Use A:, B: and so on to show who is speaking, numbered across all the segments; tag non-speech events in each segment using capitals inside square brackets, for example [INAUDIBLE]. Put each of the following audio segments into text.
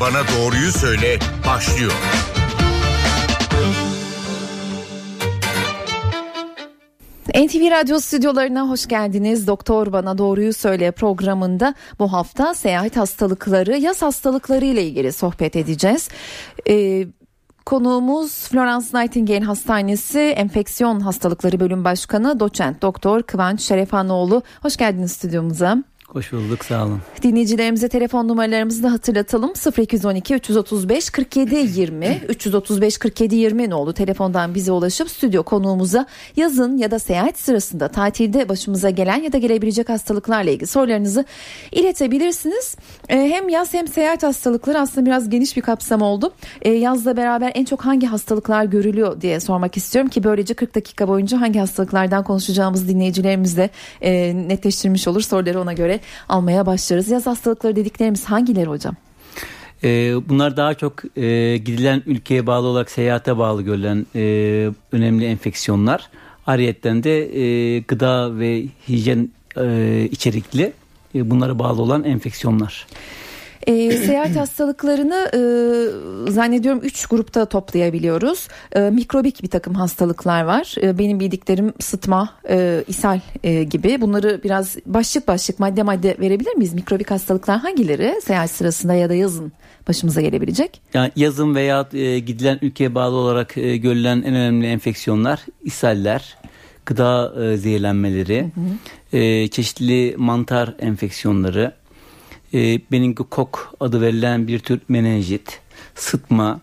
A: Bana Doğruyu Söyle başlıyor.
B: NTV Radyo stüdyolarına hoş geldiniz. Doktor Bana Doğruyu Söyle programında bu hafta seyahat hastalıkları, yaz hastalıkları ile ilgili sohbet edeceğiz. Ee, Konuğumuz Florence Nightingale Hastanesi Enfeksiyon Hastalıkları Bölüm Başkanı Doçent Doktor Kıvanç Şerefanoğlu. Hoş geldiniz stüdyomuza.
C: Hoş bulduk sağ olun.
B: Dinleyicilerimize telefon numaralarımızı da hatırlatalım. 0212 335 47 20 335 47 20 ne oldu? Telefondan bize ulaşıp stüdyo konuğumuza yazın ya da seyahat sırasında tatilde başımıza gelen ya da gelebilecek hastalıklarla ilgili sorularınızı iletebilirsiniz. Ee, hem yaz hem seyahat hastalıkları aslında biraz geniş bir kapsam oldu. Ee, yazla beraber en çok hangi hastalıklar görülüyor diye sormak istiyorum ki böylece 40 dakika boyunca hangi hastalıklardan konuşacağımız dinleyicilerimiz de e, netleştirmiş olur soruları ona göre almaya başlarız. Yaz hastalıkları dediklerimiz hangileri hocam?
C: Ee, bunlar daha çok e, gidilen ülkeye bağlı olarak seyahate bağlı görülen e, önemli enfeksiyonlar. Ariyetten de e, gıda ve hijyen e, içerikli e, bunlara bağlı olan enfeksiyonlar.
B: E, seyahat hastalıklarını e, zannediyorum 3 grupta toplayabiliyoruz. E, mikrobik bir takım hastalıklar var. E, benim bildiklerim sıtma, e, ishal e, gibi. Bunları biraz başlık başlık madde madde verebilir miyiz? Mikrobik hastalıklar hangileri seyahat sırasında ya da yazın başımıza gelebilecek?
C: Yani yazın veya e, gidilen ülkeye bağlı olarak e, görülen en önemli enfeksiyonlar ishaller, gıda e, zehirlenmeleri, hı hı. E, çeşitli mantar enfeksiyonları, e, meningokok adı verilen bir tür menenjit, sıtma,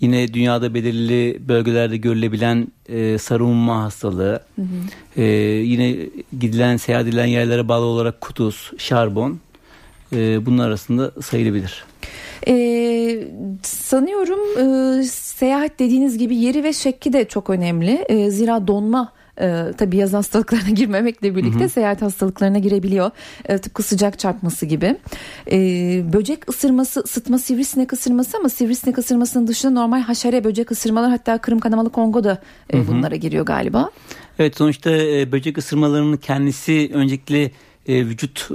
C: yine dünyada belirli bölgelerde görülebilen e, sarılma hastalığı, hı hı. E, yine gidilen seyahat edilen yerlere bağlı olarak kutus, şarbon e, bunun arasında sayılabilir.
B: Ee, sanıyorum e, seyahat dediğiniz gibi yeri ve şekli de çok önemli. E, zira donma e, tabii yaz hastalıklarına [LAUGHS] girmemekle birlikte hı hı. seyahat hastalıklarına girebiliyor. E, tıpkı sıcak çarpması gibi. E, böcek ısırması, sıtma sivrisinek ısırması ama sivrisinek ısırmasının dışında normal haşere böcek ısırmalar hatta Kırım kanamalı Kongo da e, hı hı. bunlara giriyor galiba.
C: Evet sonuçta e, böcek ısırmalarının kendisi öncelikle e, vücut e,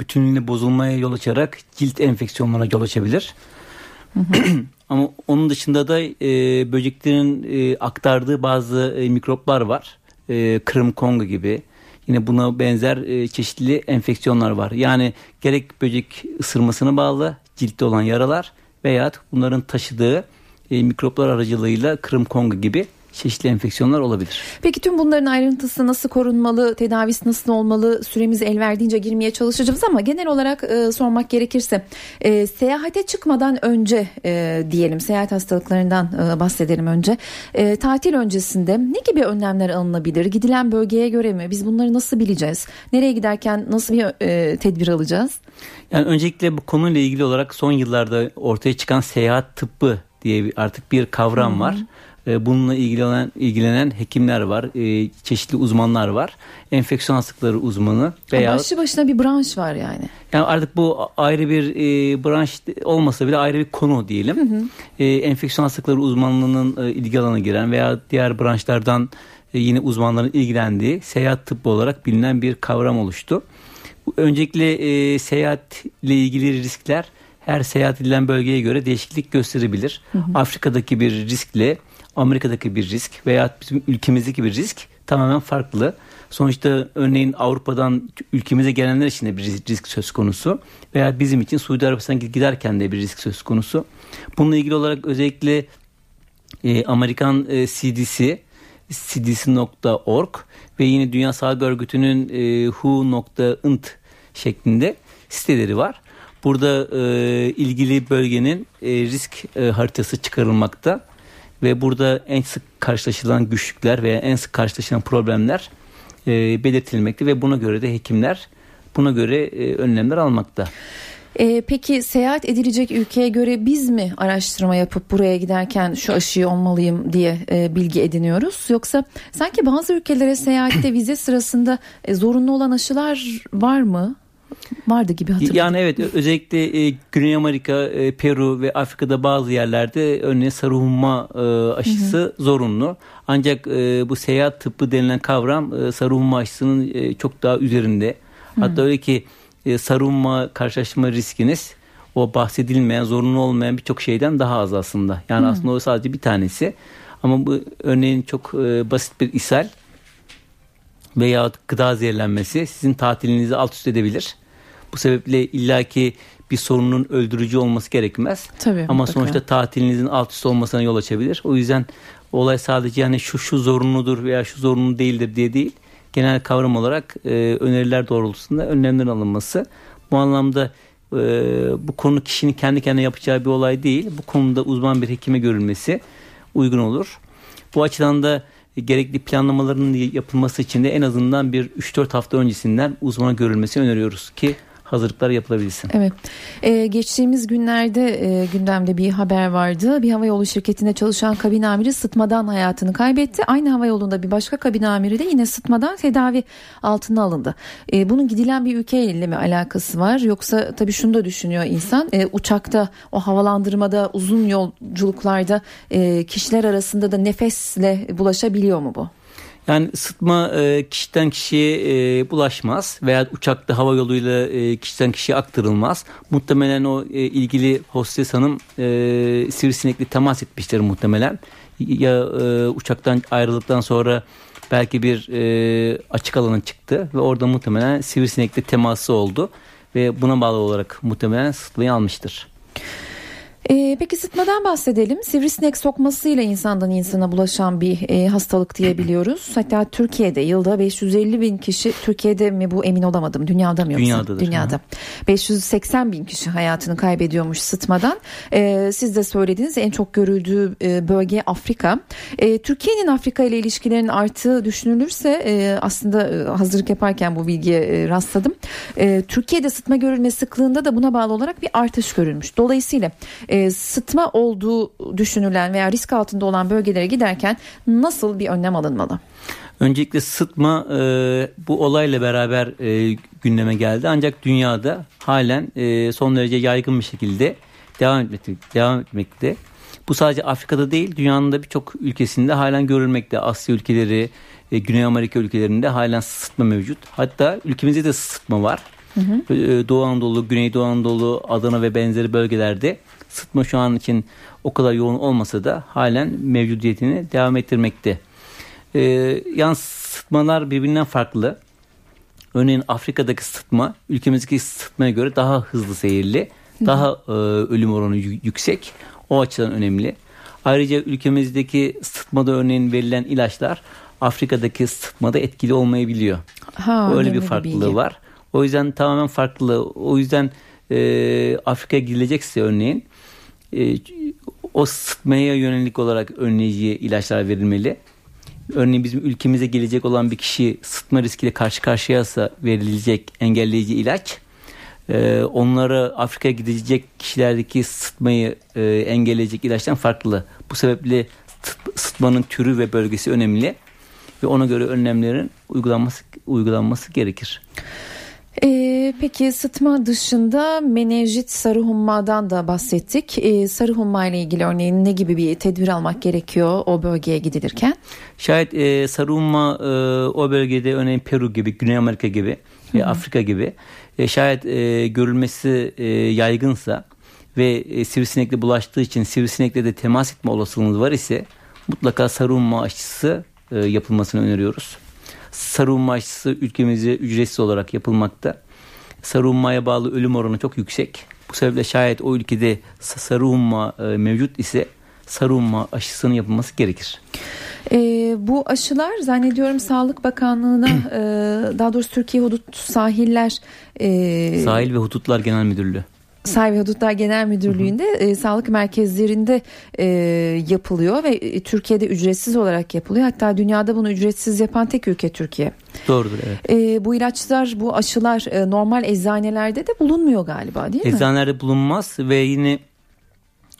C: bütünlüğüne bozulmaya yol açarak cilt enfeksiyonlarına yol açabilir. Hı hı. [CLEARS THROAT] Ama onun dışında da e, böceklerin e, aktardığı bazı e, mikroplar var e, Kırım Kongo gibi yine buna benzer e, çeşitli enfeksiyonlar var. Yani gerek böcek ısırmasına bağlı ciltte olan yaralar veya bunların taşıdığı e, mikroplar aracılığıyla Kırım Kongo gibi çeşitli enfeksiyonlar olabilir.
B: Peki tüm bunların ayrıntısı nasıl korunmalı, tedavisi nasıl olmalı süremiz el verdiğince girmeye çalışacağız ama genel olarak e, sormak gerekirse e, seyahate çıkmadan önce e, diyelim seyahat hastalıklarından e, bahsedelim önce. E, tatil öncesinde ne gibi önlemler alınabilir? Gidilen bölgeye göre mi? Biz bunları nasıl bileceğiz? Nereye giderken nasıl bir e, tedbir alacağız?
C: Yani öncelikle bu konuyla ilgili olarak son yıllarda ortaya çıkan seyahat tıbbı diye bir, artık bir kavram Hı-hı. var. E, bununla ilgilenen ilgilenen hekimler var, e, çeşitli uzmanlar var. Enfeksiyon hastalıkları uzmanı
B: veya başlı başına bir branş var yani.
C: Yani artık bu ayrı bir e, branş olmasa bile ayrı bir konu diyelim. Hı hı. E, enfeksiyon hastalıkları uzmanlığının e, ilgi alanına giren veya diğer branşlardan e, yine uzmanların ilgilendiği seyahat tıbbı olarak bilinen bir kavram oluştu. Öncelikle e, seyahatle ilgili riskler her seyahat edilen bölgeye göre değişiklik gösterebilir. Hı hı. Afrika'daki bir riskle Amerika'daki bir risk veya bizim ülkemizdeki bir risk tamamen farklı. Sonuçta örneğin Avrupa'dan ülkemize gelenler için de bir risk söz konusu veya bizim için Suudi Arabistan giderken de bir risk söz konusu. Bununla ilgili olarak özellikle e, Amerikan e, CDC cdc.org ve yine Dünya Sağlık Örgütü'nün e, who.int şeklinde siteleri var. Burada e, ilgili bölgenin e, risk e, haritası çıkarılmakta ve burada en sık karşılaşılan güçlükler veya en sık karşılaşılan problemler e, belirtilmekte ve buna göre de hekimler buna göre e, önlemler almakta.
B: E, peki seyahat edilecek ülkeye göre biz mi araştırma yapıp buraya giderken şu aşıyı olmalıyım diye e, bilgi ediniyoruz? Yoksa sanki bazı ülkelere seyahatte vize sırasında e, zorunlu olan aşılar var mı? Vardı gibi hatırlıyorum.
C: Yani evet özellikle e, Güney Amerika, e, Peru ve Afrika'da bazı yerlerde örneğin sarı humma e, aşısı hı hı. zorunlu. Ancak e, bu seyahat tıbbı denilen kavram e, sarı humma aşısının e, çok daha üzerinde. Hı. Hatta öyle ki e, sarı humma karşılaşma riskiniz o bahsedilmeyen, zorunlu olmayan birçok şeyden daha az aslında. Yani hmm. aslında o sadece bir tanesi. Ama bu örneğin çok e, basit bir ishal veya gıda zehirlenmesi sizin tatilinizi alt üst edebilir. Bu sebeple illaki bir sorunun öldürücü olması gerekmez. Tabii, Ama mutlaka. sonuçta tatilinizin alt üst olmasına yol açabilir. O yüzden olay sadece yani şu şu zorunludur veya şu zorunlu değildir diye değil. Genel kavram olarak e, öneriler doğrultusunda önlemlerin alınması. Bu anlamda e, bu konu kişinin kendi kendine yapacağı bir olay değil. Bu konuda uzman bir hekime görülmesi uygun olur. Bu açıdan da gerekli planlamaların yapılması için de en azından bir 3-4 hafta öncesinden uzmana görülmesi öneriyoruz ki hazırlıklar yapılabilsin.
B: Evet. Ee, geçtiğimiz günlerde e, gündemde bir haber vardı. Bir havayolu şirketinde çalışan kabin amiri sıtmadan hayatını kaybetti. Aynı havayolunda bir başka kabin amiri de yine sıtmadan tedavi altına alındı. E, bunun gidilen bir ülkeyle mi alakası var? Yoksa tabii şunu da düşünüyor insan. E, uçakta o havalandırmada uzun yolculuklarda e, kişiler arasında da nefesle bulaşabiliyor mu bu?
C: Yani ısıtma e, kişiden kişiye e, bulaşmaz veya uçakta hava yoluyla e, kişiden kişiye aktarılmaz. Muhtemelen o ilgili hostes hanım sivrisinekle temas etmiştir muhtemelen. Ya uçaktan ayrıldıktan sonra belki bir açık alana çıktı ve orada muhtemelen sivrisinekle teması oldu ve buna bağlı olarak muhtemelen ısıtmayı almıştır.
B: E, peki sıtmadan bahsedelim. Sivrisinek sokmasıyla insandan insana bulaşan bir e, hastalık diyebiliyoruz. Hatta Türkiye'de yılda 550 bin kişi Türkiye'de mi bu emin olamadım. Dünyada mı yoksa?
C: Dünyadadır.
B: Dünyada. Ha. 580 bin kişi hayatını kaybediyormuş sıtmadan. E, siz de söylediğiniz en çok görüldüğü e, bölge Afrika. E, Türkiye'nin Afrika ile ilişkilerin arttığı düşünülürse e, aslında e, hazırlık yaparken bu bilgiye e, rastladım. E, Türkiye'de sıtma görülme sıklığında da buna bağlı olarak bir artış görülmüş. Dolayısıyla e, sıtma olduğu düşünülen veya risk altında olan bölgelere giderken nasıl bir önlem alınmalı?
C: Öncelikle sıtma e, bu olayla beraber e, gündeme geldi. Ancak dünyada halen e, son derece yaygın bir şekilde devam etmekte. Devam etmekte. Bu sadece Afrika'da değil dünyanın da birçok ülkesinde halen görülmekte. Asya ülkeleri, e, Güney Amerika ülkelerinde halen sıtma mevcut. Hatta ülkemizde de sıtma var. Hı hı. E, Doğu Anadolu, Güneydoğu Anadolu, Adana ve benzeri bölgelerde sıtma şu an için o kadar yoğun olmasa da halen mevcudiyetini devam ettirmekte. Ee, yalnız sıtmalar birbirinden farklı. Örneğin Afrika'daki sıtma ülkemizdeki sıtmaya göre daha hızlı seyirli, daha e, ölüm oranı yüksek. O açıdan önemli. Ayrıca ülkemizdeki sıtmada örneğin verilen ilaçlar Afrika'daki sıtmada etkili olmayabiliyor. Ha, Öyle bir farklılığı bir var. O yüzden tamamen farklı. O yüzden e, Afrika'ya gidilecekse örneğin e, o sıtmaya yönelik olarak önleyici ilaçlar verilmeli. Örneğin bizim ülkemize gelecek olan bir kişi sıtma riskiyle karşı karşıyaysa verilecek engelleyici ilaç e, onlara Afrika'ya gidecek kişilerdeki sıtmayı e, engelleyecek ilaçtan farklı. Bu sebeple sıtmanın türü ve bölgesi önemli ve ona göre önlemlerin uygulanması uygulanması gerekir.
B: Ee, peki sıtma dışında menenjit sarı hummadan da bahsettik. Ee, sarı humma ile ilgili örneğin ne gibi bir tedbir almak gerekiyor o bölgeye gidilirken?
C: Şayet e, sarı humma e, o bölgede örneğin Peru gibi, Güney Amerika gibi, e, Afrika gibi e, şayet e, görülmesi e, yaygınsa ve e, sivrisinekle bulaştığı için sivrisinekle de temas etme olasılığınız var ise mutlaka sarı humma aşısı e, yapılmasını öneriyoruz. Sarılma aşısı ülkemizde ücretsiz olarak yapılmakta. Sarılmaya bağlı ölüm oranı çok yüksek. Bu sebeple şayet o ülkede sarılma e, mevcut ise sarılma aşısının yapılması gerekir.
B: E, bu aşılar zannediyorum Sağlık Bakanlığı'na [CLEARS THROAT] e, daha doğrusu Türkiye Hudut Sahiller
C: e, Sahil ve Hudutlar Genel Müdürlüğü
B: Sahil Hudutlar Genel Müdürlüğü'nde e, sağlık merkezlerinde e, yapılıyor ve e, Türkiye'de ücretsiz olarak yapılıyor. Hatta dünyada bunu ücretsiz yapan tek ülke Türkiye.
C: Doğrudur evet.
B: E, bu ilaçlar, bu aşılar e, normal eczanelerde de bulunmuyor galiba değil
C: mi? Eczanelerde bulunmaz ve yine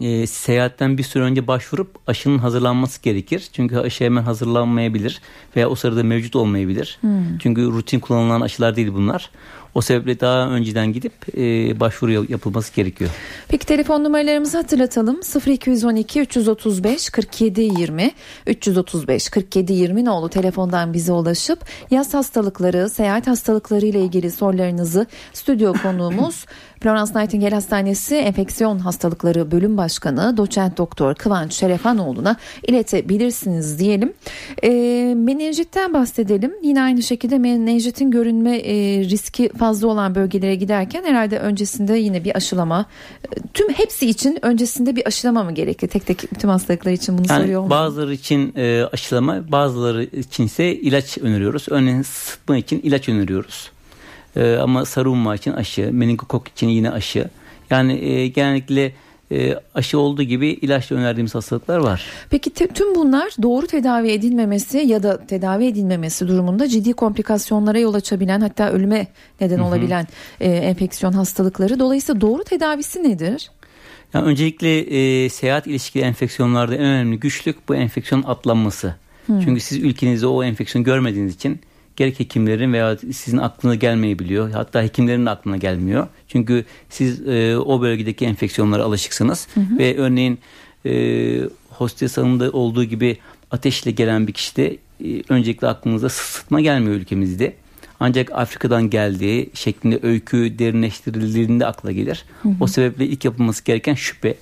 C: e, seyahatten bir süre önce başvurup aşının hazırlanması gerekir. Çünkü aşı hemen hazırlanmayabilir veya o sırada mevcut olmayabilir. Hmm. Çünkü rutin kullanılan aşılar değil bunlar. O sebeple daha önceden gidip e, başvuru yapılması gerekiyor.
B: Peki telefon numaralarımızı hatırlatalım. 0212 335 47 20 335 47 20 nolu telefondan bize ulaşıp yaz hastalıkları, seyahat hastalıkları ile ilgili sorularınızı stüdyo konuğumuz [CLEARS THROAT] Florence Nightingale Hastanesi Enfeksiyon Hastalıkları Bölüm Başkanı Doçent Doktor Kıvanç Şerefanoğlu'na iletebilirsiniz diyelim. E, menenjitten bahsedelim. Yine aynı şekilde menenjitin görünme e, riski fazla olan bölgelere giderken herhalde öncesinde yine bir aşılama. Tüm hepsi için öncesinde bir aşılama mı gerekli? Tek tek tüm hastalıklar için bunu yani soruyor
C: Bazıları için e, aşılama, bazıları için ise ilaç öneriyoruz. Örneğin sıtma için ilaç öneriyoruz. E, ama sarılma için aşı, meningokok için yine aşı. Yani e, genellikle e, aşı olduğu gibi ilaçla önerdiğimiz hastalıklar var.
B: Peki te, tüm bunlar doğru tedavi edilmemesi ya da tedavi edilmemesi durumunda ciddi komplikasyonlara yol açabilen hatta ölüme neden Hı-hı. olabilen e, enfeksiyon hastalıkları. Dolayısıyla doğru tedavisi nedir?
C: Yani öncelikle e, seyahat ilişkili enfeksiyonlarda en önemli güçlük bu enfeksiyon atlanması. Hı. Çünkü siz ülkenizde o enfeksiyon görmediğiniz için gerek hekimlerin veya sizin aklına gelmeyebiliyor. Hatta hekimlerin aklına gelmiyor. Çünkü siz e, o bölgedeki enfeksiyonlara alışıksınız. Hı hı. Ve örneğin e, hostes hanımda olduğu gibi ateşle gelen bir kişide e, öncelikle aklınıza sıtma gelmiyor ülkemizde. Ancak Afrika'dan geldiği şeklinde öykü derinleştirildiğinde akla gelir. Hı hı. O sebeple ilk yapılması gereken şüphe.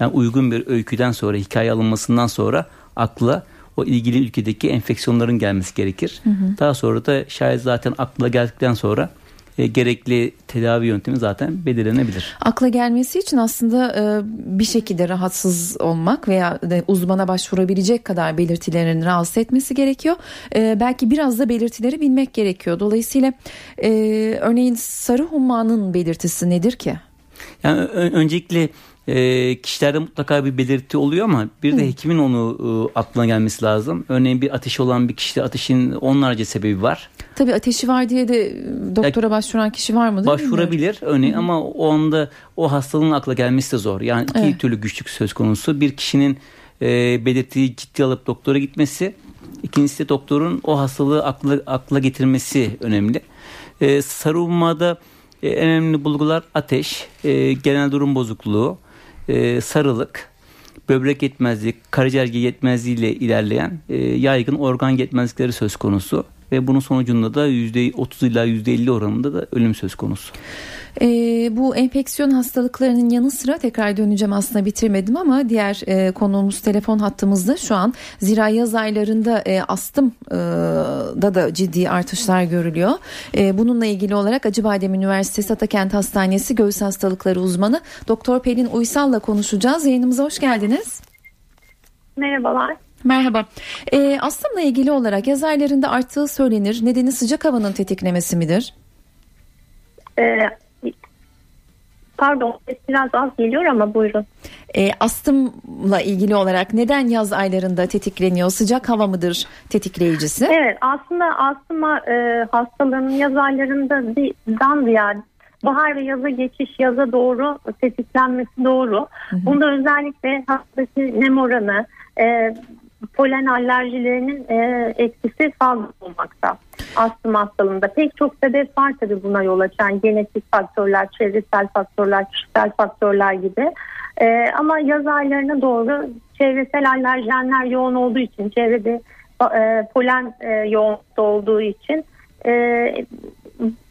C: Yani uygun bir öyküden sonra, hikaye alınmasından sonra akla o ilgili ülkedeki enfeksiyonların gelmesi gerekir. Hı hı. Daha sonra da şayet zaten akla geldikten sonra e, gerekli tedavi yöntemi zaten belirlenebilir.
B: Akla gelmesi için aslında e, bir şekilde rahatsız olmak veya de uzmana başvurabilecek kadar belirtilerin rahatsız etmesi gerekiyor. E, belki biraz da belirtileri bilmek gerekiyor. Dolayısıyla e, örneğin sarı hummanın belirtisi nedir ki?
C: Yani öncelikle e, kişilerde mutlaka bir belirti oluyor ama bir de hekimin onu e, aklına gelmesi lazım. Örneğin bir ateşi olan bir kişide ateşin onlarca sebebi var.
B: Tabii ateşi var diye de doktora başvuran kişi var mı?
C: Başvurabilir örneğin Hı. ama o anda o hastalığın akla gelmesi de zor. Yani iki evet. türlü güçlük söz konusu. Bir kişinin e, belirtiyi ciddi alıp doktora gitmesi. İkincisi de doktorun o hastalığı akla, akla getirmesi önemli. E, sarılmada e, en önemli bulgular ateş, e, genel durum bozukluğu, e, sarılık, böbrek yetmezliği, karaciğer yetmezliği ile ilerleyen e, yaygın organ yetmezlikleri söz konusu ve bunun sonucunda da %30 ila %50 oranında da ölüm söz konusu.
B: E, bu enfeksiyon hastalıklarının yanı sıra tekrar döneceğim aslında bitirmedim ama diğer e, konuğumuz telefon hattımızda şu an. Zira yaz aylarında e, astım e, da da ciddi artışlar görülüyor. E, bununla ilgili olarak Acıbadem Üniversitesi Atakent Hastanesi Göğüs Hastalıkları uzmanı Doktor Pelin Uysal'la konuşacağız. Yayınımıza hoş geldiniz.
D: Merhabalar.
B: Merhaba. E, astımla ilgili olarak yaz aylarında arttığı söylenir. Nedeni sıcak havanın tetiklemesi midir?
D: E, Pardon biraz az geliyor ama buyurun.
B: E, astımla ilgili olarak neden yaz aylarında tetikleniyor? Sıcak hava mıdır tetikleyicisi?
D: Evet aslında astıma e, hastalığının yaz aylarından ziyade bahar ve yaza geçiş yaza doğru tetiklenmesi doğru. Hı hı. Bunda özellikle hastadaki nem oranı, e, polen alerjilerinin e, etkisi fazla olmakta. Astım hastalığında pek çok sebep var tabii buna yol açan genetik faktörler, çevresel faktörler, kişisel faktörler gibi. E, ama yaz aylarına doğru çevresel alerjenler yoğun olduğu için, çevrede e, polen e, yoğun olduğu için e,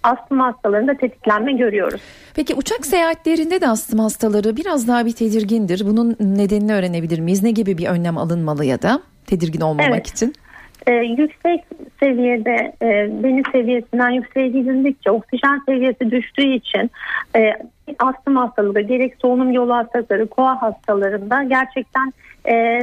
D: astım hastalarında tetiklenme görüyoruz.
B: Peki uçak seyahatlerinde de astım hastaları biraz daha bir tedirgindir. Bunun nedenini öğrenebilir miyiz? Ne gibi bir önlem alınmalı ya da tedirgin olmamak evet. için?
D: Ee, yüksek seviyede e, deniz seviyesinden yükseğe gidildikçe oksijen seviyesi düştüğü için e, astım hastalığı gerek solunum yolu hastalıkları, koa hastalarında gerçekten e,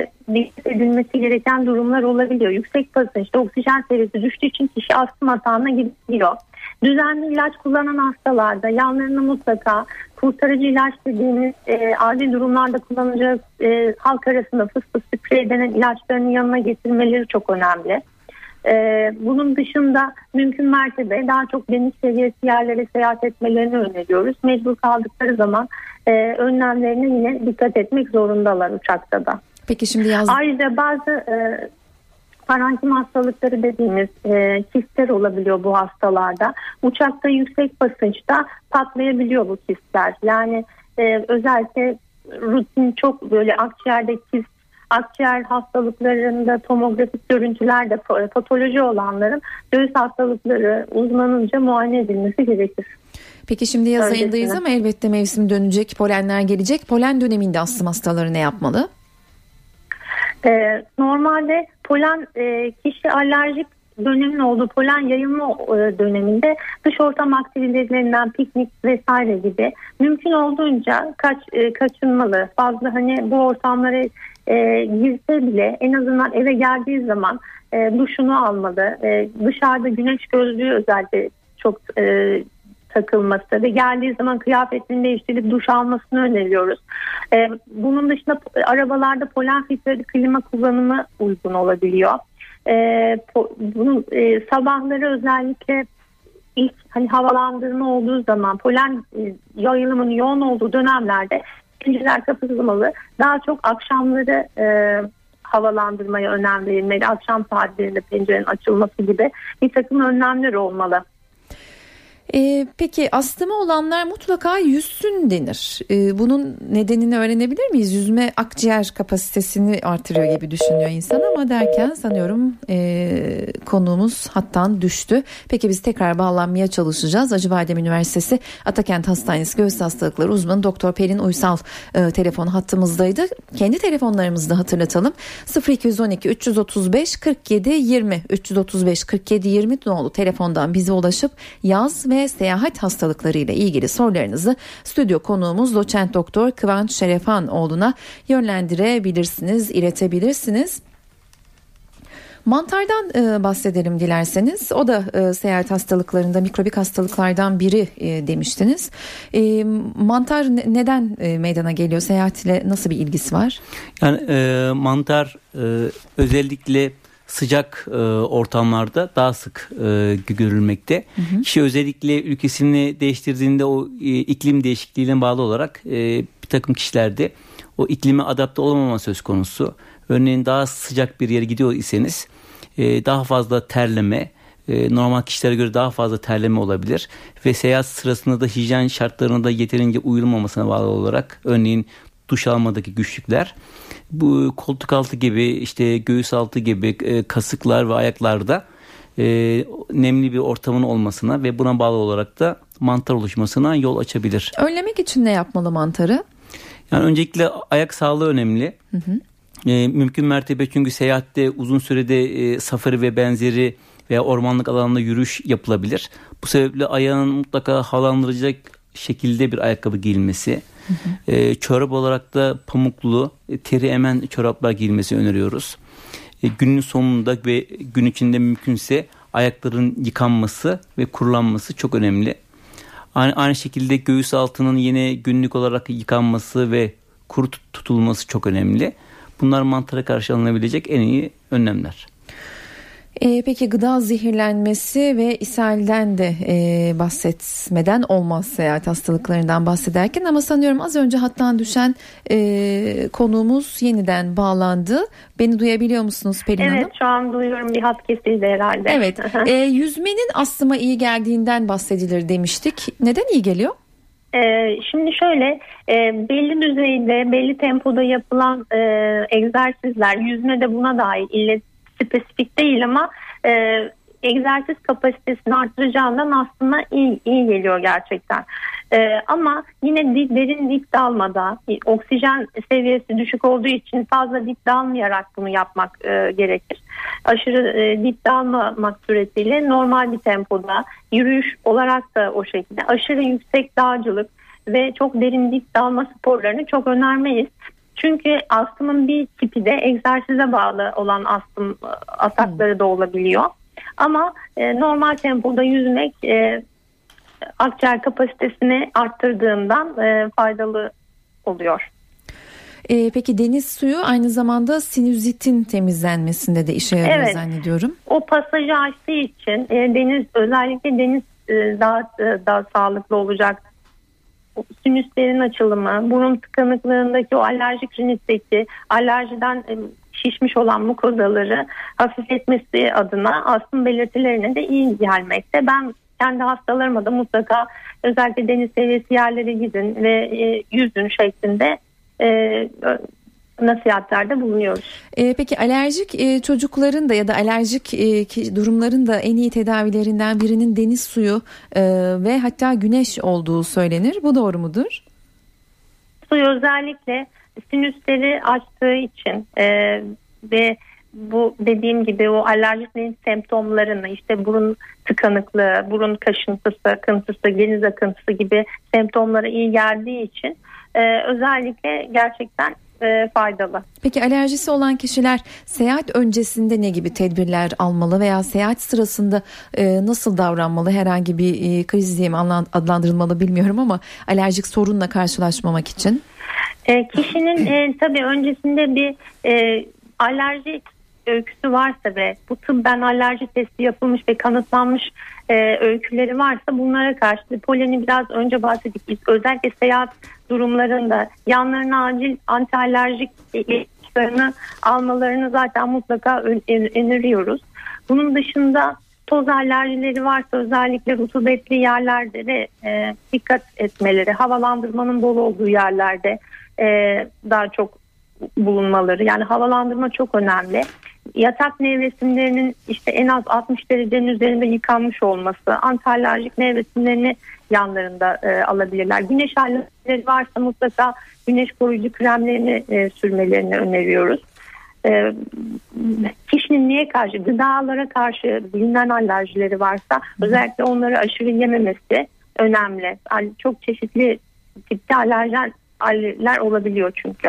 D: edilmesi gereken durumlar olabiliyor. Yüksek basınçta oksijen seviyesi düştüğü için kişi astım hatağına gidiyor. Düzenli ilaç kullanan hastalarda yanlarına mutlaka kurtarıcı ilaç dediğimiz e, acil durumlarda kullanacağı e, halk arasında fıstık sprey denen ilaçlarının yanına getirmeleri çok önemli. E, bunun dışında mümkün mertebe daha çok deniz seviyesi yerlere seyahat etmelerini öneriyoruz. Mecbur kaldıkları zaman e, önlemlerine yine dikkat etmek zorundalar uçakta da.
B: Peki şimdi yaz...
D: Ayrıca bazı e, parenkim hastalıkları dediğimiz e, kistler olabiliyor bu hastalarda. Uçakta yüksek basınçta patlayabiliyor bu kistler. Yani e, özellikle rutin çok böyle akciğerde kist akciğer hastalıklarında tomografik görüntülerde patoloji olanların göğüs hastalıkları uzmanınca muayene edilmesi gerekir.
B: Peki şimdi yaz ayındayız ama elbette mevsim dönecek, polenler gelecek. Polen döneminde astım hastaları ne yapmalı?
D: Ee, normalde polen e, kişi alerjik dönemin olduğu polen yayılma e, döneminde dış ortam aktivitelerinden piknik vesaire gibi mümkün olduğunca kaç e, kaçınmalı. Fazla hani bu ortamlara e, girse bile en azından eve geldiği zaman e, duşunu almalı. E, dışarıda güneş gözlüğü özellikle çok e, takılması ve geldiği zaman kıyafetini değiştirip duş almasını öneriyoruz. Ee, bunun dışında arabalarda polen filtreli klima kullanımı uygun olabiliyor. Ee, bunun e, sabahları özellikle ilk hani havalandırma olduğu zaman polen e, yayılımının yoğun olduğu dönemlerde pencereler kapatılmalı. Daha çok akşamları e, havalandırmaya önem verilmeli. Akşam saatlerinde pencerenin açılması gibi bir takım önlemler olmalı.
B: E, peki astımı olanlar mutlaka yüzsün denir. E, bunun nedenini öğrenebilir miyiz? Yüzme akciğer kapasitesini artırıyor gibi düşünüyor insan ama derken sanıyorum e, konuğumuz hattan düştü. Peki biz tekrar bağlanmaya çalışacağız. Acıbadem Üniversitesi Atakent Hastanesi Göğüs Hastalıkları uzmanı Doktor Pelin Uysal e, telefon hattımızdaydı. Kendi telefonlarımızı da hatırlatalım. 0212 335 47 20 335 47 20 nolu telefondan bize ulaşıp yaz ve seyahat hastalıkları ile ilgili sorularınızı stüdyo konuğumuz doçent doktor Kıvanç Şerefanoğlu'na yönlendirebilirsiniz, iletebilirsiniz. Mantardan e, bahsedelim dilerseniz. O da e, seyahat hastalıklarında mikrobik hastalıklardan biri e, demiştiniz. E, mantar ne, neden e, meydana geliyor? Seyahat ile nasıl bir ilgisi var?
C: Yani e, mantar e, özellikle sıcak e, ortamlarda daha sık e, görülmekte. Hı hı. Kişi özellikle ülkesini değiştirdiğinde o e, iklim değişikliğine bağlı olarak e, bir takım kişilerde o iklime adapte olamama söz konusu. Örneğin daha sıcak bir yere gidiyor iseniz e, daha fazla terleme, e, normal kişilere göre daha fazla terleme olabilir ve seyahat sırasında da hijyen şartlarına da yeterince uyulmamasına bağlı olarak örneğin duş almadaki güçlükler bu koltuk altı gibi işte göğüs altı gibi e, kasıklar ve ayaklarda e, nemli bir ortamın olmasına ve buna bağlı olarak da mantar oluşmasına yol açabilir.
B: Önlemek için ne yapmalı mantarı?
C: Yani öncelikle ayak sağlığı önemli. Hı hı. E, mümkün mertebe çünkü seyahatte uzun sürede e, safari ve benzeri veya ormanlık alanda yürüyüş yapılabilir. Bu sebeple ayağın mutlaka havalandıracak şekilde bir ayakkabı giyilmesi e, çorap olarak da pamuklu, e, teri emen çoraplar giyilmesi öneriyoruz. E, günün sonunda ve gün içinde mümkünse ayakların yıkanması ve kurulanması çok önemli. Aynı, aynı şekilde göğüs altının yine günlük olarak yıkanması ve kuru tutulması çok önemli. Bunlar mantara karşı alınabilecek en iyi önlemler.
B: E, peki gıda zehirlenmesi ve ishalden de e, bahsetmeden olmaz seyahat hastalıklarından bahsederken ama sanıyorum az önce hattan düşen e, konuğumuz yeniden bağlandı. Beni duyabiliyor musunuz Pelin
D: evet,
B: Hanım?
D: Evet şu an duyuyorum bir hat kesildi herhalde.
B: Evet [LAUGHS] e, yüzmenin astıma iyi geldiğinden bahsedilir demiştik. Neden iyi geliyor?
D: Ee, şimdi şöyle e, belli düzeyde belli tempoda yapılan e, egzersizler yüzme de buna dahil illet spesifik değil ama e, egzersiz kapasitesini arttıracağından aslında iyi, iyi geliyor gerçekten. Ee, ama yine derin dip dalmada oksijen seviyesi düşük olduğu için fazla dip dalmayarak bunu yapmak e, gerekir. Aşırı e, dip dalmamak suretiyle normal bir tempoda yürüyüş olarak da o şekilde aşırı yüksek dağcılık ve çok derin dip dalma sporlarını çok önermeyiz. Çünkü astımın bir tipi de egzersize bağlı olan astım e, atakları da olabiliyor. Ama e, normal tempoda yüzmek e, akciğer kapasitesini arttırdığından e, faydalı oluyor.
B: E, peki deniz suyu aynı zamanda sinüzitin temizlenmesinde de işe yarıyor evet, zannediyorum.
D: O pasajı açtığı için e, deniz özellikle deniz e, daha e, daha sağlıklı olacak sinüslerin açılımı, burun tıkanıklığındaki o alerjik rinitteki alerjiden şişmiş olan mukozaları hafifletmesi adına astım belirtilerine de iyi gelmekte. Ben kendi hastalarıma da mutlaka özellikle deniz seviyesi yerlere gidin ve e, yüzün şeklinde e, nasihatlerde bulunuyoruz.
B: E, peki alerjik e, çocukların da ya da alerjik e, durumların da en iyi tedavilerinden birinin deniz suyu e, ve hatta güneş olduğu söylenir. Bu doğru mudur?
D: Suyu özellikle sinüsleri açtığı için e, ve bu dediğim gibi o alerjinin semptomlarını işte burun tıkanıklığı, burun kaşıntısı, akıntısı, geniz akıntısı gibi semptomlara iyi geldiği için e, özellikle gerçekten e, faydalı.
B: Peki alerjisi olan kişiler seyahat öncesinde ne gibi tedbirler almalı veya seyahat sırasında e, nasıl davranmalı? Herhangi bir e, kriz diye mi adlandırılmalı bilmiyorum ama alerjik sorunla karşılaşmamak için.
D: E, kişinin e, tabii öncesinde bir e, alerji öyküsü varsa ve bu tıbben alerji testi yapılmış ve kanıtlanmış e, öyküleri varsa bunlara karşı poleni biraz önce bahsettik. Özellikle seyahat durumlarında yanlarına acil anti alerjik ilaçlarını almalarını zaten mutlaka öneriyoruz. Bunun dışında toz alerjileri varsa özellikle rutubetli yerlerde de e, dikkat etmeleri, havalandırmanın bol olduğu yerlerde e, daha çok bulunmaları. Yani havalandırma çok önemli. Yatak nevresimlerinin işte en az 60 derecenin üzerinde yıkanmış olması, antalerjik nevresimlerini yanlarında e, alabilirler. Güneş alerjileri varsa mutlaka güneş koruyucu kremlerini e, sürmelerini öneriyoruz. E, kişinin niye karşı gıdalara karşı bilinen alerjileri varsa özellikle onları aşırı yememesi önemli. Yani çok çeşitli tipte alerjen alerjiler olabiliyor çünkü.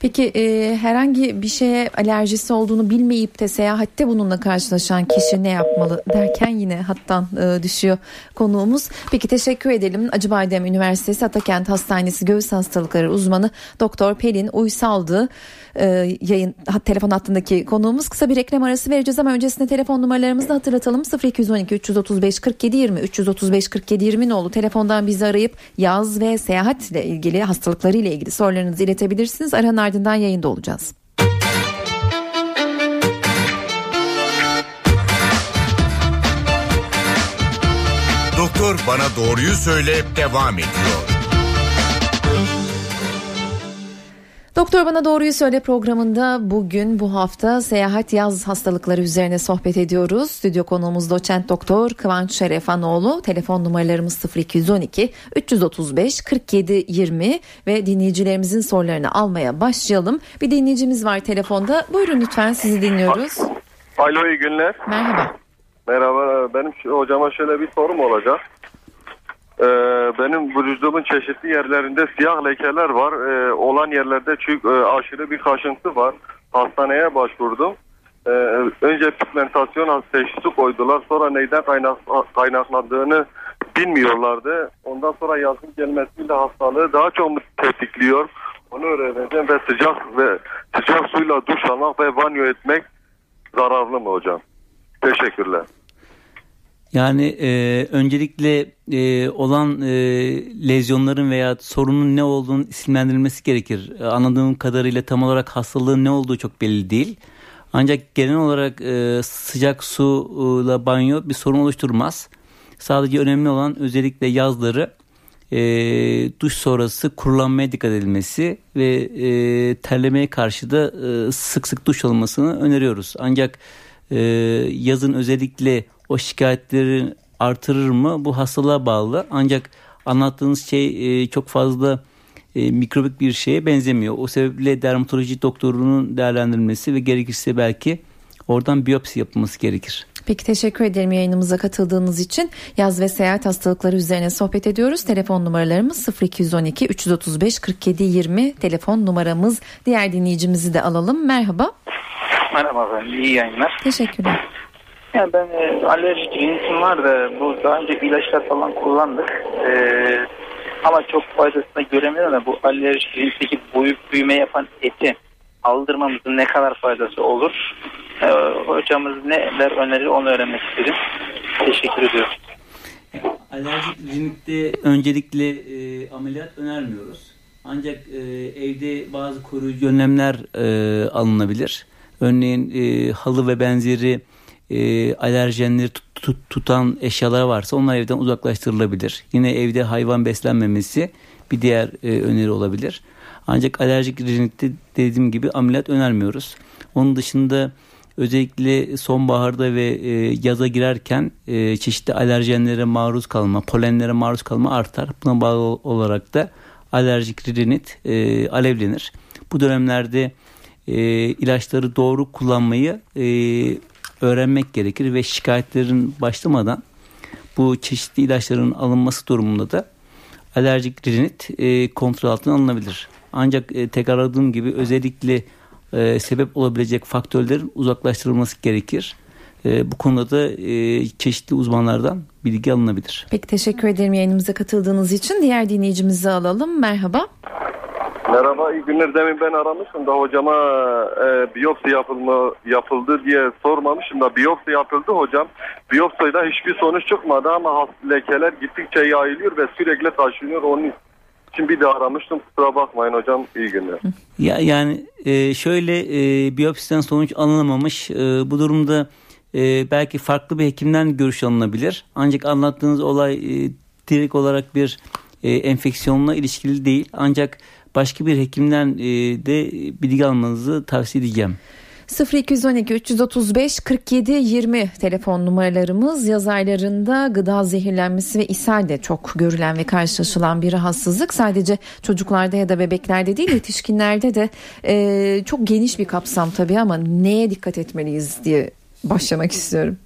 B: Peki e, herhangi bir şeye alerjisi olduğunu bilmeyip de seyahatte bununla karşılaşan kişi ne yapmalı derken yine hattan e, düşüyor konuğumuz. Peki teşekkür edelim. Acıbadem Üniversitesi Atakent Hastanesi Göğüs Hastalıkları uzmanı Doktor Pelin Uysaldı e, yayın telefon hattındaki konuğumuz. Kısa bir reklam arası vereceğiz ama öncesinde telefon numaralarımızı da hatırlatalım. 0212 335 47 20 335 47 20 nolu telefondan bizi arayıp yaz ve seyahatle ilgili hastalıkları ile ilgili sorularınızı iletebilirsiniz. Aranın ardından yayında olacağız.
A: Doktor bana doğruyu söyle devam ediyor.
B: Doktor Bana Doğruyu Söyle programında bugün bu hafta seyahat yaz hastalıkları üzerine sohbet ediyoruz. Stüdyo konuğumuz doçent doktor Kıvanç Şerefanoğlu. Telefon numaralarımız 0212 335 47 20 ve dinleyicilerimizin sorularını almaya başlayalım. Bir dinleyicimiz var telefonda. Buyurun lütfen sizi dinliyoruz.
E: Alo iyi günler.
B: Merhaba.
E: Merhaba benim hocama şöyle bir sorum olacak. Ee, benim vücudumun çeşitli yerlerinde siyah lekeler var. Ee, olan yerlerde çünkü e, aşırı bir kaşıntı var. Hastaneye başvurdum. Ee, önce pigmentasyon teşhisi koydular. Sonra neyden kaynak, kaynaklandığını bilmiyorlardı. Ondan sonra yazın gelmesiyle hastalığı daha çok tetikliyor. Onu öğreneceğim ve sıcak ve sıcak suyla duş almak ve banyo etmek zararlı mı hocam? Teşekkürler.
C: Yani e, öncelikle e, olan e, lezyonların veya sorunun ne olduğunu isimlendirilmesi gerekir. E, anladığım kadarıyla tam olarak hastalığın ne olduğu çok belli değil. Ancak genel olarak e, sıcak suyla banyo bir sorun oluşturmaz. Sadece önemli olan özellikle yazları e, duş sonrası kurulanmaya dikkat edilmesi ve e, terlemeye karşı da e, sık sık duş alınmasını öneriyoruz. Ancak e, yazın özellikle o şikayetleri artırır mı? Bu hastalığa bağlı. Ancak anlattığınız şey e, çok fazla e, mikrobik bir şeye benzemiyor. O sebeple dermatoloji doktorunun değerlendirilmesi ve gerekirse belki oradan biyopsi yapılması gerekir.
B: Peki teşekkür ederim yayınımıza katıldığınız için. Yaz ve seyahat hastalıkları üzerine sohbet ediyoruz. Telefon numaralarımız 0212 335 47 20 telefon numaramız. Diğer dinleyicimizi de alalım. Merhaba.
F: Merhaba efendim. İyi yayınlar.
B: Teşekkürler.
F: Yani ben e, alerjik rinitim var da bu daha önce ilaçlar falan kullandık. E, ama çok faydasını göremiyorum da bu alerjik rinitindeki boyup büyüme yapan eti aldırmamızın ne kadar faydası olur? E, hocamız neler önerir onu öğrenmek istedim. Teşekkür ediyorum.
C: Alerjik rinitte öncelikle e, ameliyat önermiyoruz. Ancak e, evde bazı koruyucu önlemler e, alınabilir. Örneğin e, halı ve benzeri e, alerjenleri tut, tut, tutan eşyalar varsa onlar evden uzaklaştırılabilir. Yine evde hayvan beslenmemesi bir diğer e, öneri olabilir. Ancak alerjik rinitte dediğim gibi ameliyat önermiyoruz. Onun dışında özellikle sonbaharda ve e, yaza girerken e, çeşitli alerjenlere maruz kalma, polenlere maruz kalma artar. Buna bağlı olarak da alerjik rinit e, alevlenir. Bu dönemlerde e, ilaçları doğru kullanmayı e, öğrenmek gerekir ve şikayetlerin başlamadan bu çeşitli ilaçların alınması durumunda da alerjik rinit e, kontrol altına alınabilir. Ancak e, tekrarladığım gibi özellikle e, sebep olabilecek faktörlerin uzaklaştırılması gerekir. E, bu konuda da e, çeşitli uzmanlardan bilgi alınabilir.
B: Peki teşekkür ederim yayınımıza katıldığınız için. Diğer dinleyicimizi alalım. Merhaba.
E: Merhaba, iyi günler. Demin ben aramıştım da hocama e, biyopsi yapılma, yapıldı diye sormamışım da biyopsi yapıldı hocam. Biyopside hiçbir sonuç çıkmadı ama lekeler gittikçe yayılıyor ve sürekli taşınıyor. Onun için bir de aramıştım. Kusura bakmayın hocam. İyi günler.
C: Ya yani e, şöyle e, biyopsiden sonuç alınamamış. E, bu durumda e, belki farklı bir hekimden görüş alınabilir. Ancak anlattığınız olay e, direkt olarak bir e, enfeksiyonla ilişkili değil. Ancak başka bir hekimden e, de bilgi almanızı tavsiye edeceğim.
B: 0212 335 47 20 telefon numaralarımız yaz aylarında gıda zehirlenmesi ve ishal de çok görülen ve karşılaşılan bir rahatsızlık. Sadece çocuklarda ya da bebeklerde değil yetişkinlerde de e, çok geniş bir kapsam tabii ama neye dikkat etmeliyiz diye başlamak istiyorum.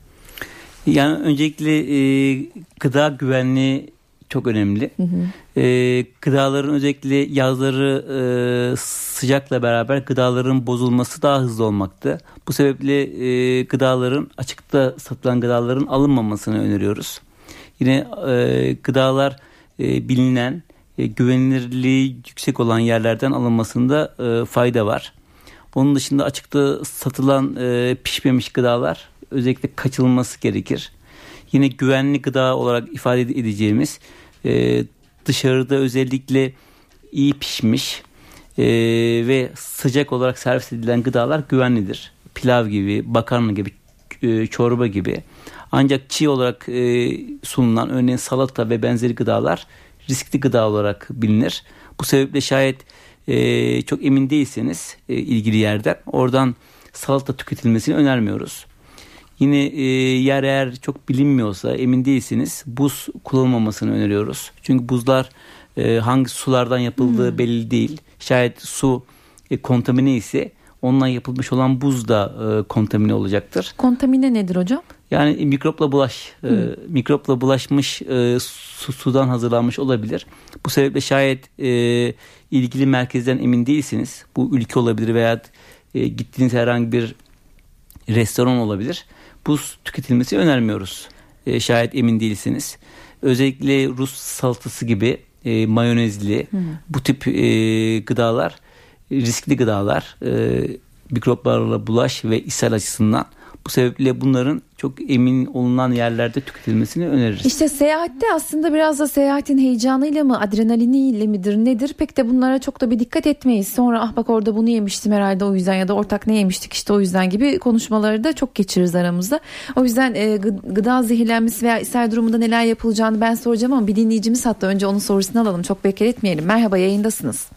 C: Yani öncelikle e, gıda güvenliği çok önemli. Hı hı. E, gıdaların özellikle yazları e, sıcakla beraber gıdaların bozulması daha hızlı olmakta. Bu sebeple e, gıdaların açıkta satılan gıdaların alınmamasını öneriyoruz. Yine e, gıdalar e, bilinen e, güvenilirliği yüksek olan yerlerden alınmasında e, fayda var. Onun dışında açıkta satılan e, pişmemiş gıdalar özellikle kaçılması gerekir. Yine güvenli gıda olarak ifade edeceğimiz e, dışarıda özellikle iyi pişmiş e, ve sıcak olarak servis edilen gıdalar güvenlidir. Pilav gibi, makarna gibi, e, çorba gibi. Ancak çiğ olarak e, sunulan örneğin salata ve benzeri gıdalar riskli gıda olarak bilinir. Bu sebeple şayet e, çok emin değilseniz e, ilgili yerden oradan salata tüketilmesini önermiyoruz. Yine e, yer eğer çok bilinmiyorsa emin değilsiniz buz kullanılmamasını öneriyoruz. Çünkü buzlar e, hangi sulardan yapıldığı hmm. belli değil. Şayet su e, kontamine ise ondan yapılmış olan buz da e, kontamine olacaktır.
B: Kontamine nedir hocam?
C: Yani mikropla bulaş, e, mikropla bulaşmış e, su, sudan hazırlanmış olabilir. Bu sebeple şayet e, ilgili merkezden emin değilsiniz. Bu ülke olabilir veya e, gittiğiniz herhangi bir restoran olabilir buz tüketilmesi önermiyoruz. E, şayet emin değilsiniz. Özellikle Rus salatası gibi e, mayonezli hmm. bu tip e, gıdalar riskli gıdalar e, mikroplarla bulaş ve ishal açısından bu sebeple bunların çok emin olunan yerlerde tüketilmesini öneririz.
B: İşte seyahatte aslında biraz da seyahatin heyecanıyla mı adrenaliniyle midir nedir pek de bunlara çok da bir dikkat etmeyiz. Sonra ah bak orada bunu yemiştim herhalde o yüzden ya da ortak ne yemiştik işte o yüzden gibi konuşmaları da çok geçiririz aramızda. O yüzden e, gıda zehirlenmesi veya ishal durumunda neler yapılacağını ben soracağım ama bir dinleyicimiz hatta önce onun sorusunu alalım çok bekletmeyelim. Merhaba yayındasınız.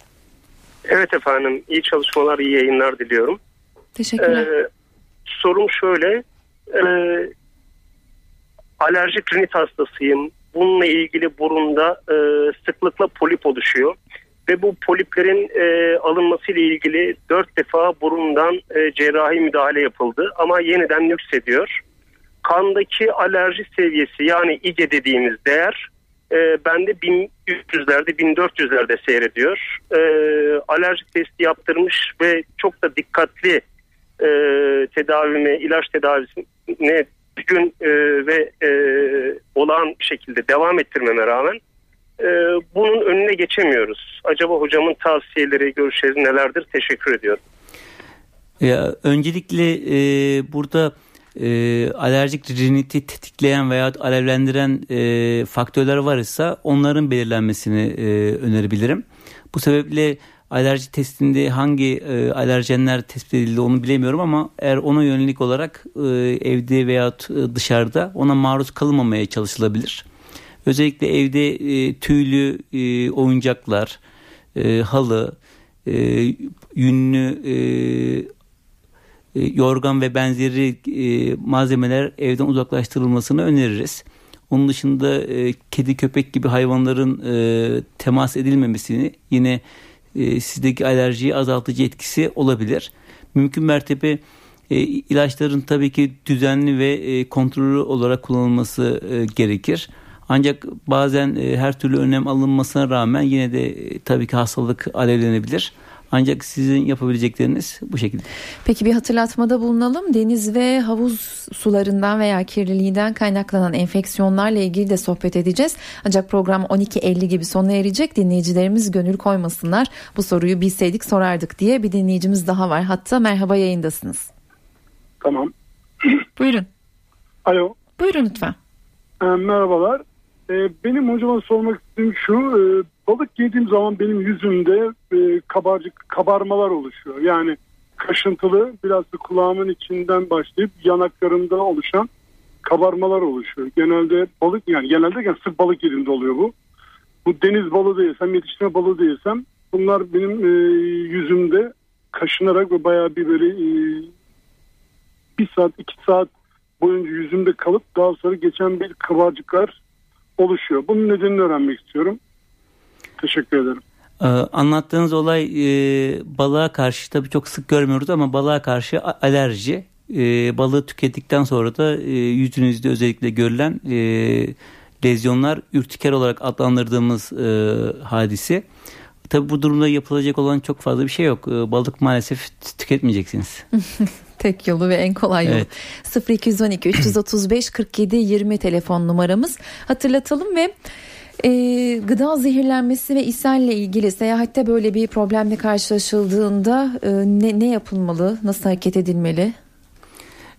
G: Evet efendim iyi çalışmalar iyi yayınlar diliyorum.
B: Teşekkürler. Ee,
G: sorum şöyle. E, alerjik rinit hastasıyım. Bununla ilgili burunda e, sıklıkla polip oluşuyor. Ve bu poliplerin e, alınması ile ilgili dört defa burundan e, cerrahi müdahale yapıldı. Ama yeniden nüksediyor. Kandaki alerji seviyesi yani IgE dediğimiz değer e, bende 1300'lerde 1400'lerde seyrediyor. E, alerji testi yaptırmış ve çok da dikkatli e, tedavime, ilaç tedavisine gün e, ve e, olağan şekilde devam ettirmeme rağmen e, bunun önüne geçemiyoruz. Acaba hocamın tavsiyeleri, görüşleri nelerdir? Teşekkür ediyorum.
C: Ya, öncelikle e, burada e, alerjik riniti tetikleyen veya alevlendiren e, faktörler var ise onların belirlenmesini e, önerebilirim. Bu sebeple alerji testinde hangi e, alerjenler tespit edildi onu bilemiyorum ama eğer ona yönelik olarak e, evde veya e, dışarıda ona maruz kalınmamaya çalışılabilir. Özellikle evde e, tüylü e, oyuncaklar, e, halı, e, yünlü e, e, yorgan ve benzeri e, malzemeler evden uzaklaştırılmasını öneririz. Onun dışında e, kedi köpek gibi hayvanların e, temas edilmemesini yine e, sizdeki alerjiyi azaltıcı etkisi olabilir. Mümkün mertebe e, ilaçların tabii ki düzenli ve e, kontrollü olarak kullanılması e, gerekir. Ancak bazen e, her türlü önlem alınmasına rağmen yine de e, tabii ki hastalık alevlenebilir. Ancak sizin yapabilecekleriniz bu şekilde.
B: Peki bir hatırlatmada bulunalım. Deniz ve havuz sularından veya kirliliğinden kaynaklanan enfeksiyonlarla ilgili de sohbet edeceğiz. Ancak program 12.50 gibi sona erecek. Dinleyicilerimiz gönül koymasınlar. Bu soruyu bilseydik sorardık diye bir dinleyicimiz daha var. Hatta merhaba yayındasınız.
H: Tamam. [CLEARS THROAT]
B: Buyurun.
H: Alo.
B: Buyurun lütfen.
H: E, merhabalar. E, benim hocama sormak istediğim şu. E, balık yediğim zaman benim yüzümde e, kabarcık kabarmalar oluşuyor. Yani kaşıntılı biraz da kulağımın içinden başlayıp yanaklarımda oluşan kabarmalar oluşuyor. Genelde balık yani genelde yani sırf balık yediğimde oluyor bu. Bu deniz balığı değilsem yetiştirme balığı değilsem bunlar benim e, yüzümde kaşınarak ve bayağı bir böyle e, bir saat iki saat boyunca yüzümde kalıp daha sonra geçen bir kabarcıklar oluşuyor. Bunun nedenini öğrenmek istiyorum. Teşekkür ederim.
C: Ee, anlattığınız olay e, balığa karşı tabii çok sık görmüyoruz ama balığa karşı alerji. E, balığı tükettikten sonra da e, yüzünüzde özellikle görülen e, lezyonlar ürtiker olarak adlandırdığımız e, hadisi. Tabii bu durumda yapılacak olan çok fazla bir şey yok. E, balık maalesef tüketmeyeceksiniz. [LAUGHS]
B: Tek yolu ve en kolay yolu.
C: Evet.
B: 0212 335 47 20 telefon numaramız. Hatırlatalım ve e, gıda zehirlenmesi ve ishalle ilgili seyahatte böyle bir problemle karşılaşıldığında e, ne, ne yapılmalı? Nasıl hareket edilmeli?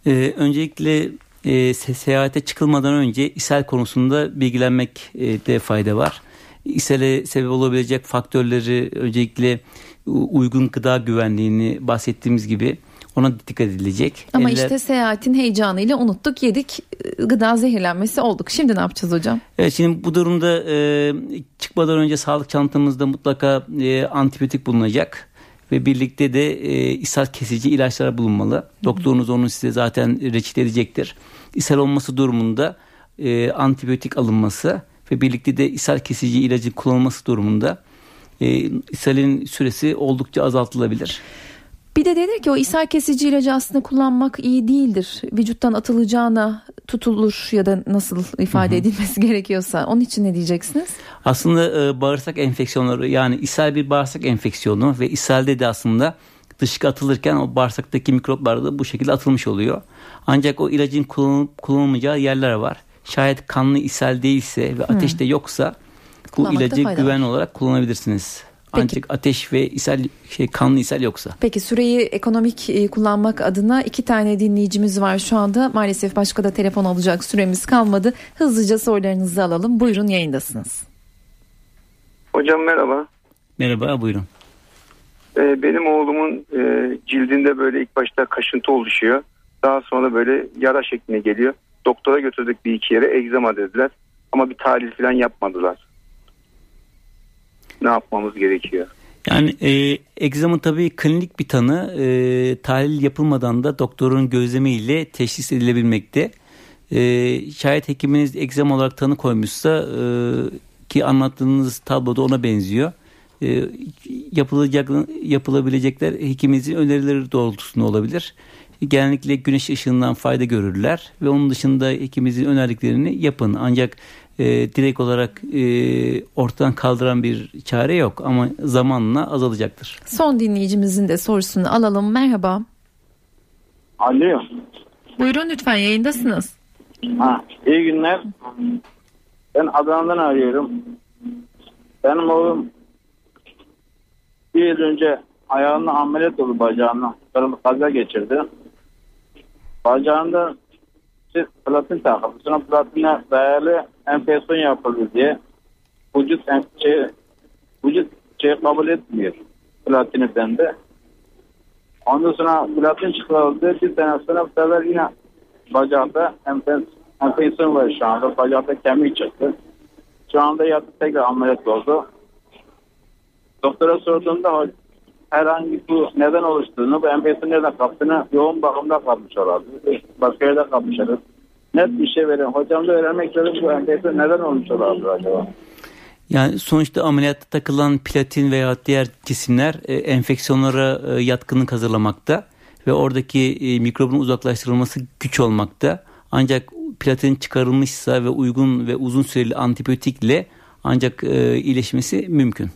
C: Ee, öncelikle e, seyahate çıkılmadan önce ishal konusunda bilgilenmekte fayda var. İshale sebep olabilecek faktörleri öncelikle uygun gıda güvenliğini bahsettiğimiz gibi ona dikkat edilecek.
B: Ama Eller... işte seyahatin heyecanıyla unuttuk yedik gıda zehirlenmesi olduk. Şimdi ne yapacağız hocam?
C: Evet şimdi bu durumda e, çıkmadan önce sağlık çantamızda mutlaka e, antibiyotik bulunacak. Ve birlikte de e, ishal kesici ilaçlar bulunmalı. Doktorunuz onu size zaten reçete edecektir. İshal olması durumunda e, antibiyotik alınması ve birlikte de ishal kesici ilacın kullanılması durumunda e, ishalin süresi oldukça azaltılabilir.
B: Bir de dedi ki o ishal kesici ilacı aslında kullanmak iyi değildir. Vücuttan atılacağına tutulur ya da nasıl ifade hı hı. edilmesi [LAUGHS] gerekiyorsa. Onun için ne diyeceksiniz?
C: Aslında e, bağırsak enfeksiyonları yani ishal bir bağırsak enfeksiyonu ve ishalde de aslında dışkı atılırken o bağırsaktaki mikroplar da bu şekilde atılmış oluyor. Ancak o ilacın kullanılıp kullanılmayacağı yerler var. Şayet kanlı ishal değilse ve ateş de yoksa bu ilacı güven olarak kullanabilirsiniz. Peki. Ancak ateş ve ishal, şey, kanlı ishal yoksa.
B: Peki süreyi ekonomik e, kullanmak adına iki tane dinleyicimiz var şu anda. Maalesef başka da telefon alacak süremiz kalmadı. Hızlıca sorularınızı alalım. Buyurun yayındasınız.
I: Hocam merhaba.
C: Merhaba buyurun.
I: Ee, benim oğlumun e, cildinde böyle ilk başta kaşıntı oluşuyor. Daha sonra böyle yara şekline geliyor. Doktora götürdük bir iki yere egzama dediler. Ama bir tahlil falan yapmadılar ne yapmamız gerekiyor?
C: Yani e, egzama tabii klinik bir tanı e, tahlil yapılmadan da doktorun gözlemiyle teşhis edilebilmekte. E, şayet hekiminiz egzama olarak tanı koymuşsa e, ki anlattığınız tabloda ona benziyor. E, yapılacak yapılabilecekler hekiminizin önerileri doğrultusunda olabilir. Genellikle güneş ışığından fayda görürler ve onun dışında hekimimizin önerdiklerini yapın. Ancak e, direkt olarak e, ortadan kaldıran bir çare yok ama zamanla azalacaktır.
B: Son dinleyicimizin de sorusunu alalım. Merhaba.
J: Alo.
B: Buyurun lütfen yayındasınız.
J: Ha, iyi günler. Ben Adana'dan arıyorum. Benim oğlum bir yıl önce ayağını ameliyat oldu bacağına. Kırmızı kaza geçirdi. Bacağında platin takıldı. Sonra platine değerli enfeksiyon yapıldı diye vücut şey, vücut şey kabul etmiyor. platini bende. Ondan sonra platin çıkarıldı. Bir sene sonra bu sefer yine bacakta enfeksiyon var şu anda. Bacakta kemik çıktı. Şu anda yattı tekrar ameliyat oldu. Doktora sorduğumda herhangi bu neden oluştuğunu, bu enfeksiyon nereden kaptığını yoğun bakımda kalmış olabilir. Başka yerde kalmış olabilir. Net bir şey verin. Hocam da öğrenmek istedim bu enfeksiyon neden olmuş olabilir acaba?
C: Yani sonuçta ameliyatta takılan platin veya diğer cisimler e, enfeksiyonlara e, yatkınlık hazırlamakta ve oradaki e, mikrobun uzaklaştırılması güç olmakta. Ancak platin çıkarılmışsa ve uygun ve uzun süreli antibiyotikle ancak e, iyileşmesi mümkün.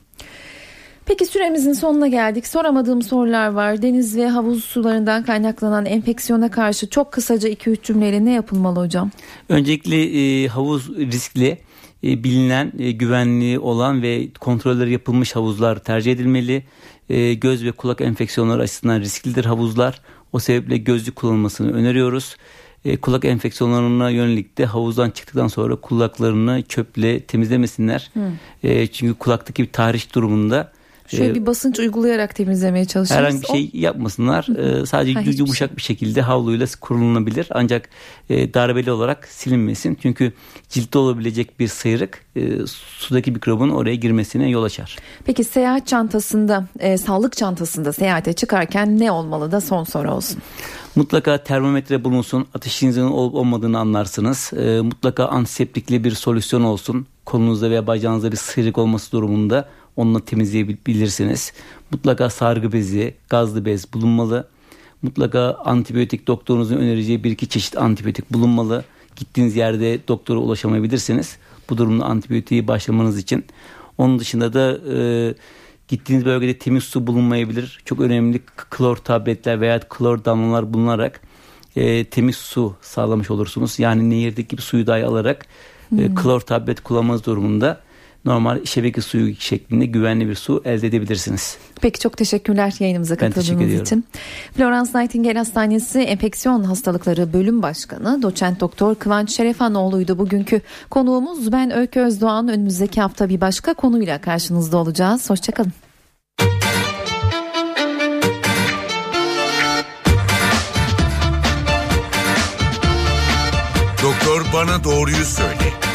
B: Peki süremizin sonuna geldik. Soramadığım sorular var. Deniz ve havuz sularından kaynaklanan enfeksiyona karşı çok kısaca 2-3 cümleyle ne yapılmalı hocam?
C: Öncelikle e, havuz riskli. E, bilinen, e, güvenliği olan ve kontrolleri yapılmış havuzlar tercih edilmeli. E, göz ve kulak enfeksiyonları açısından risklidir havuzlar. O sebeple gözlük kullanılmasını öneriyoruz. kulak enfeksiyonlarına yönelik de havuzdan çıktıktan sonra kulaklarını çöple temizlemesinler. Hmm. çünkü kulaktaki bir tahriş durumunda
B: Şöyle ee, bir basınç uygulayarak temizlemeye çalışırız.
C: Herhangi bir şey yapmasınlar. Ee, sadece ha, yumuşak şey. bir şekilde havluyla kurulunabilir. Ancak e, darbeli olarak silinmesin. Çünkü ciltte olabilecek bir sıyrık e, sudaki mikrobun oraya girmesine yol açar.
B: Peki seyahat çantasında, e, sağlık çantasında seyahate çıkarken ne olmalı da son soru olsun.
C: Mutlaka termometre bulunsun. Ateşinizin olup olmadığını anlarsınız. E, mutlaka antiseptikli bir solüsyon olsun. Kolunuzda veya bacağınızda bir sıyrık olması durumunda onunla temizleyebilirsiniz. Mutlaka sargı bezi, gazlı bez bulunmalı. Mutlaka antibiyotik doktorunuzun önereceği bir iki çeşit antibiyotik bulunmalı. Gittiğiniz yerde doktora ulaşamayabilirsiniz. Bu durumda antibiyotiği başlamanız için. Onun dışında da e, gittiğiniz bölgede temiz su bulunmayabilir. Çok önemli klor tabletler veya klor damlalar bulunarak e, temiz su sağlamış olursunuz. Yani nehirdeki bir suyu dahi alarak e, hmm. klor tablet kullanmanız durumunda normal şebeke suyu şeklinde güvenli bir su elde edebilirsiniz.
B: Peki çok teşekkürler yayınımıza katıldığınız için. Florence Nightingale Hastanesi Enfeksiyon Hastalıkları Bölüm Başkanı Doçent Doktor Kıvanç Şerefanoğlu'ydu bugünkü konuğumuz. Ben Öykü Özdoğan önümüzdeki hafta bir başka konuyla karşınızda olacağız. Hoşçakalın.
A: Doktor bana doğruyu söyle.